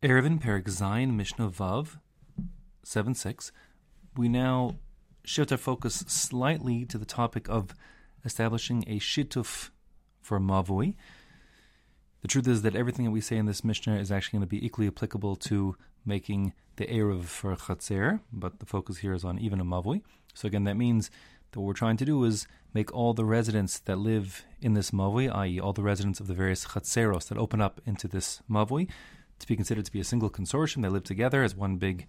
Eruvin Perek Zayin Mishnah Vav 7 6. We now shift our focus slightly to the topic of establishing a shituf for Mavui. The truth is that everything that we say in this Mishnah is actually going to be equally applicable to making the Erev for Chatzer, but the focus here is on even a Mavui. So again, that means that what we're trying to do is make all the residents that live in this Mavui, i.e., all the residents of the various Chatzeros that open up into this Mavui, to be considered to be a single consortium. They live together as one big,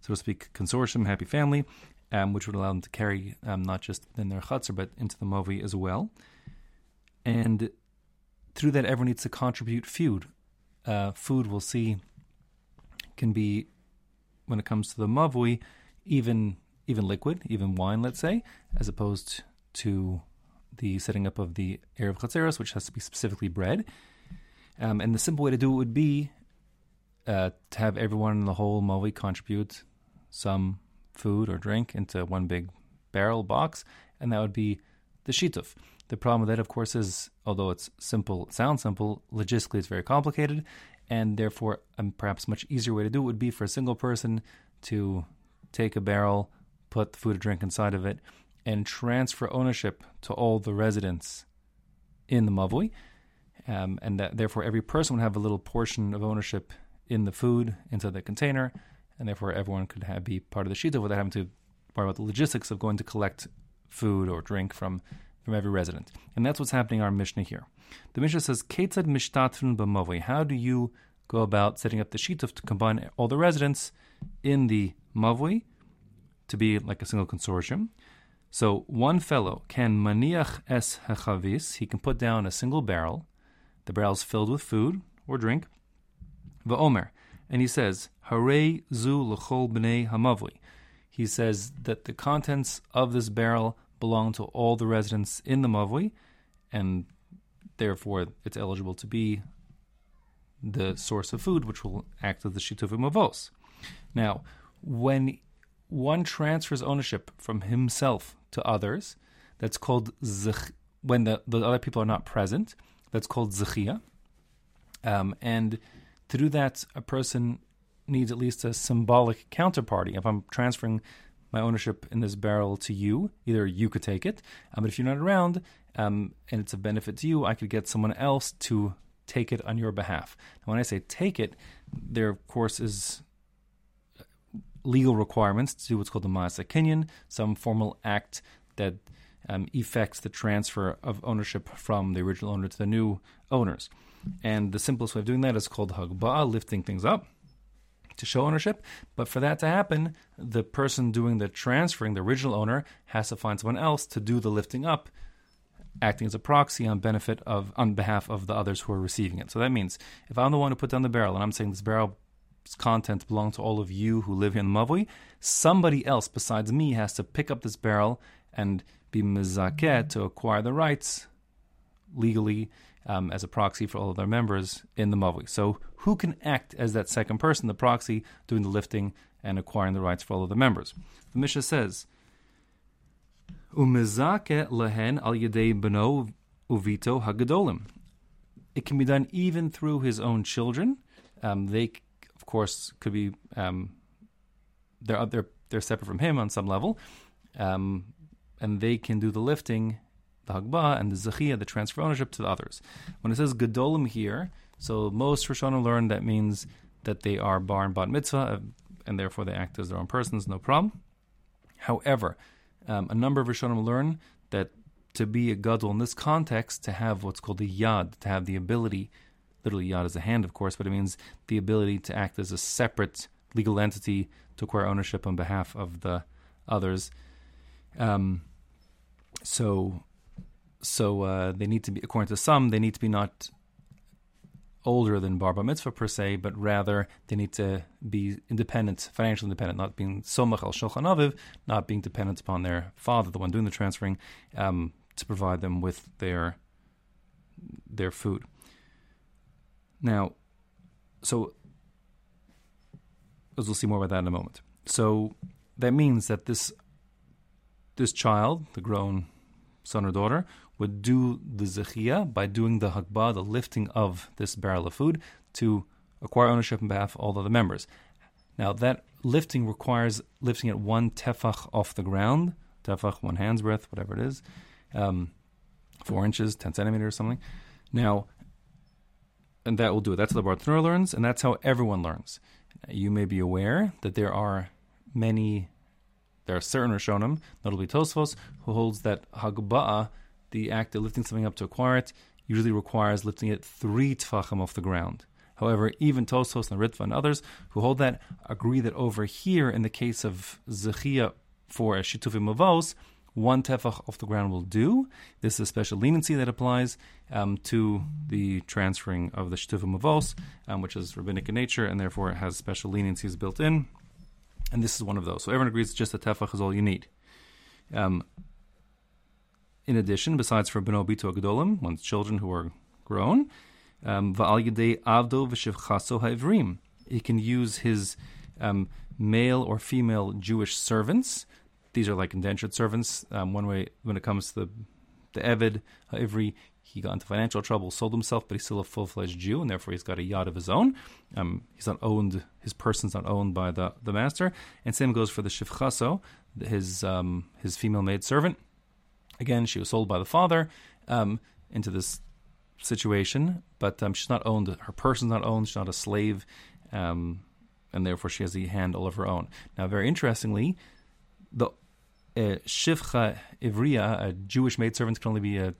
so to speak, consortium, happy family, um, which would allow them to carry um, not just in their chatzer, but into the mavui as well. And through that, everyone needs to contribute food. Uh, food, we'll see, can be, when it comes to the mavui, even even liquid, even wine, let's say, as opposed to the setting up of the Erev Chatzeros, which has to be specifically bread. Um, and the simple way to do it would be uh, to have everyone in the whole mavui contribute some food or drink into one big barrel box, and that would be the shituf. The problem with that, of course, is although it's simple, it sounds simple, logistically it's very complicated, and therefore, a perhaps much easier way to do it would be for a single person to take a barrel, put the food or drink inside of it, and transfer ownership to all the residents in the mavui, um, and that therefore every person would have a little portion of ownership in the food inside the container, and therefore everyone could have, be part of the shita without having to worry about the logistics of going to collect food or drink from, from every resident. And that's what's happening in our Mishnah here. The Mishnah says, Ketzad mishtatfun b'mavoi. How do you go about setting up the shita to combine all the residents in the mavui to be like a single consortium? So one fellow can maniach es hachavis. He can put down a single barrel. The barrel is filled with food or drink. Va'omer. And he says, Hare zu l'chol b'nei hamavli. He says that the contents of this barrel belong to all the residents in the mavui, and therefore it's eligible to be the source of food, which will act as the shituvim mavos. Now, when one transfers ownership from himself to others, that's called zech, when the, the other people are not present, that's called zechia. Um, and to do that, a person needs at least a symbolic counterparty. If I'm transferring my ownership in this barrel to you, either you could take it, um, but if you're not around um, and it's a benefit to you, I could get someone else to take it on your behalf. When I say take it, there of course is legal requirements to do what's called the Maasa some formal act that um, effects the transfer of ownership from the original owner to the new owners. And the simplest way of doing that is called hagbah, lifting things up to show ownership. But for that to happen, the person doing the transferring, the original owner, has to find someone else to do the lifting up, acting as a proxy on benefit of on behalf of the others who are receiving it. So that means if I'm the one who put down the barrel and I'm saying this barrel's contents belong to all of you who live here in Mavui, somebody else besides me has to pick up this barrel and be mizaket to acquire the rights legally um, as a proxy for all of their members in the Mavui. So, who can act as that second person, the proxy, doing the lifting and acquiring the rights for all of the members? The Mishnah says, "Umizake lehen al yedei beno uvito hagadolim." It can be done even through his own children. Um, they, of course, could be um, they're they're they're separate from him on some level, um, and they can do the lifting the Hagbah and the Zechia, the transfer of ownership to the others. When it says Gedolim here, so most Rishonim learn that means that they are bar and bat mitzvah, uh, and therefore they act as their own persons, no problem. However, um, a number of Rishonim learn that to be a gadol in this context, to have what's called a yad, to have the ability, literally yad is a hand, of course, but it means the ability to act as a separate legal entity to acquire ownership on behalf of the others. Um, so so uh, they need to be, according to some, they need to be not older than Bar Mitzvah per se, but rather they need to be independent, financially independent, not being Somach al Shulchan Aviv, not being dependent upon their father, the one doing the transferring, um, to provide them with their their food. Now, so as we'll see more about that in a moment. So that means that this this child, the grown son or daughter, would do the zechia by doing the hakbah, the lifting of this barrel of food, to acquire ownership on behalf of all the members. Now, that lifting requires lifting it one tefach off the ground, tefach, one hand's breadth, whatever it is, um, four inches, 10 centimeters, something. Now, and that will do it. That's how the Bartenura learns, and that's how everyone learns. You may be aware that there are many, there are certain Rishonim, notably Tosfos, who holds that Hagba'a, the act of lifting something up to acquire it, usually requires lifting it three tfachim off the ground. However, even Tosfos and Ritva and others who hold that agree that over here, in the case of Zechia for a Shitufim Mavos, one tefach off the ground will do. This is a special leniency that applies um, to the transferring of the Shitufim Mavos, um, which is rabbinic in nature, and therefore it has special leniencies built in. And this is one of those. So everyone agrees just a tefach is all you need. Um, in addition, besides for Beno Bito Gedolim, one's children who are grown, um, Va'al Yedei Avdo V'Shivchaso Ha'ivrim. He can use his um, male or female Jewish servants. These are like indentured servants. Um, one way, when it comes to the the Eved Ha'ivri, he got into financial trouble, sold himself, but he's still a full fledged Jew, and therefore he's got a yad of his own. Um, he's not owned; his person's not owned by the, the master. And same goes for the shivchaso, his um, his female maid servant. Again, she was sold by the father um, into this situation, but um, she's not owned. Her person's not owned. She's not a slave, um, and therefore she has the hand all of her own. Now, very interestingly, the uh, shivcha ivriya, a Jewish maidservant, can only be a, uh,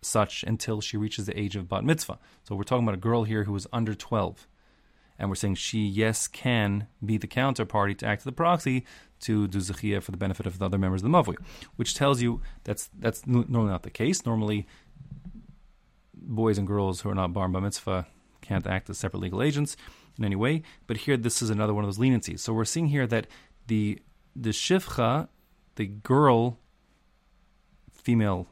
such until she reaches the age of bat mitzvah. So we're talking about a girl here who is under twelve, and we're saying she yes can be the counterparty to act as the proxy to do zechia for the benefit of the other members of the mavui, which tells you that's that's normally not the case. Normally, boys and girls who are not bar mitzvah can't act as separate legal agents in any way. But here, this is another one of those leniencies. So we're seeing here that the the shivcha, the girl, female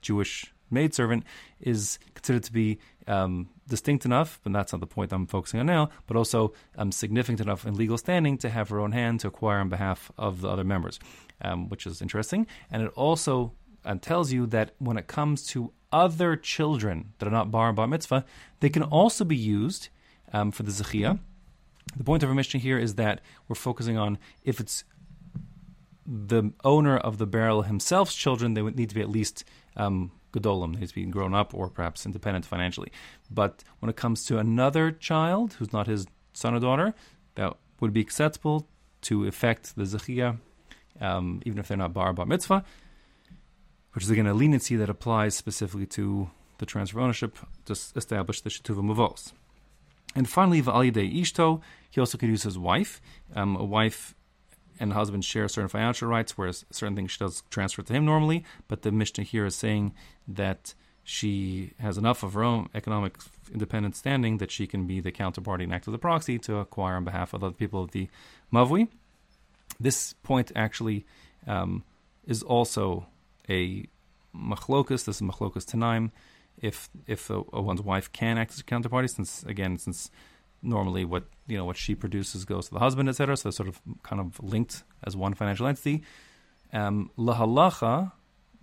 Jewish maidservant, is considered to be um, distinct enough, but that's not the point I'm focusing on now, but also um, significant enough in legal standing to have her own hand to acquire on behalf of the other members, um, which is interesting. And it also uh, tells you that when it comes to other children that are not bar and bar mitzvah, they can also be used um, for the zechia. The point of our mission here is that we're focusing on if it's the owner of the barrel himself's children, they would need to be at least um, gedolim, needs to be grown up or perhaps independent financially. But when it comes to another child who's not his son or daughter, that would be acceptable to effect the zechia, um, even if they're not bar bar mitzvah, which is again a leniency that applies specifically to the transfer of ownership to establish the shetuva mavos. And finally, v'alidei ishto, he also could use his wife. Um, a wife and the husband share certain financial rights, whereas certain things she does transfer to him normally. But the Mishnah here is saying that she has enough of her own economic independent standing that she can be the counterparty and act as a proxy to acquire on behalf of other people of the Mavui. This point actually um, is also a machlokus. This is machlokus tanaim. If if a, a one's wife can act as a counterparty, since again, since normally what you know what she produces goes to the husband, etc. So sort of kind of linked as one financial entity. Um, lahalacha,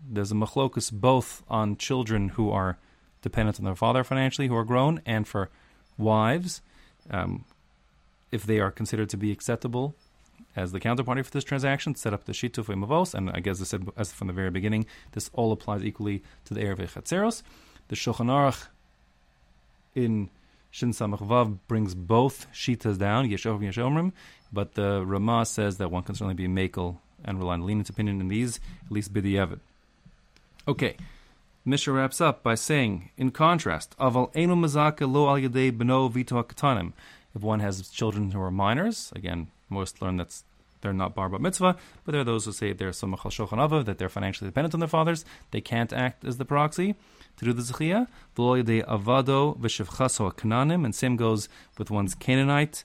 there's a machlokus both on children who are dependent on their father financially, who are grown, and for wives, um, if they are considered to be acceptable as the counterparty for this transaction, set up the shituf mavos, and I guess I said as from the very beginning, this all applies equally to the Erev Chatzeros. The Shulchan Aruch in Shin Samach Vav brings both shitas down, Yeshov and Yeshomrim, but the Ramah says that one can certainly be makel and rely on lenient opinion in these, at least b'di'evet. Okay, Mishnah wraps up by saying, in contrast, aval enu mazaka lo al yadei beno vito. If one has children who are minors, again, most learn that they're not bar mitzvah, but there are those who say they're somachal shochan that they're financially dependent on their fathers, they can't act as the proxy to do the zechia. V'lo de avado v'shevchaso kananim, and same goes with one's Canaanite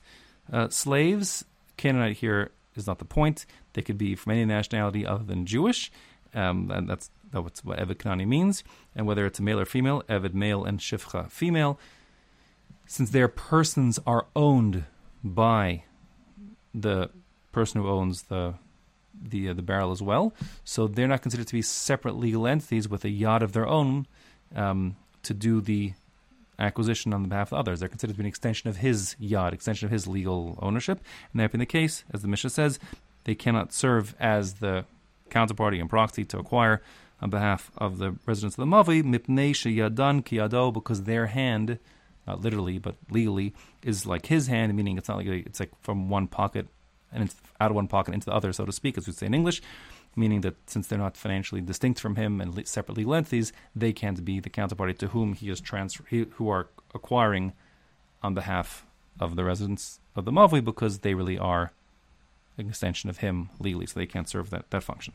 uh, slaves. Canaanite here is not the point. They could be from any nationality other than Jewish, um, and that's that's what Eved Kanani means. And whether it's a male or female, Eved male and Shivcha female, since their persons are owned by the person who owns the the uh, the barrel as well, so they're not considered to be separate legal entities with a yad of their own um, to do the acquisition on behalf of others. They're considered to be an extension of his yad, extension of his legal ownership. And that being the case, as the Mishnah says, they cannot serve as the counterparty and proxy to acquire on behalf of the residents of the Mavui, mipnei yadan kiyado, because their hand, not literally but legally, is like his hand, meaning it's not like it's like from one pocket and out of one pocket into the other, so to speak, as we say in English meaning that since they're not financially distinct from him and separate legal they can't be the counterparty to whom he is transfer who are acquiring on behalf of the residents of the Mavui because they really are an extension of him legally, so they can't serve that, that function.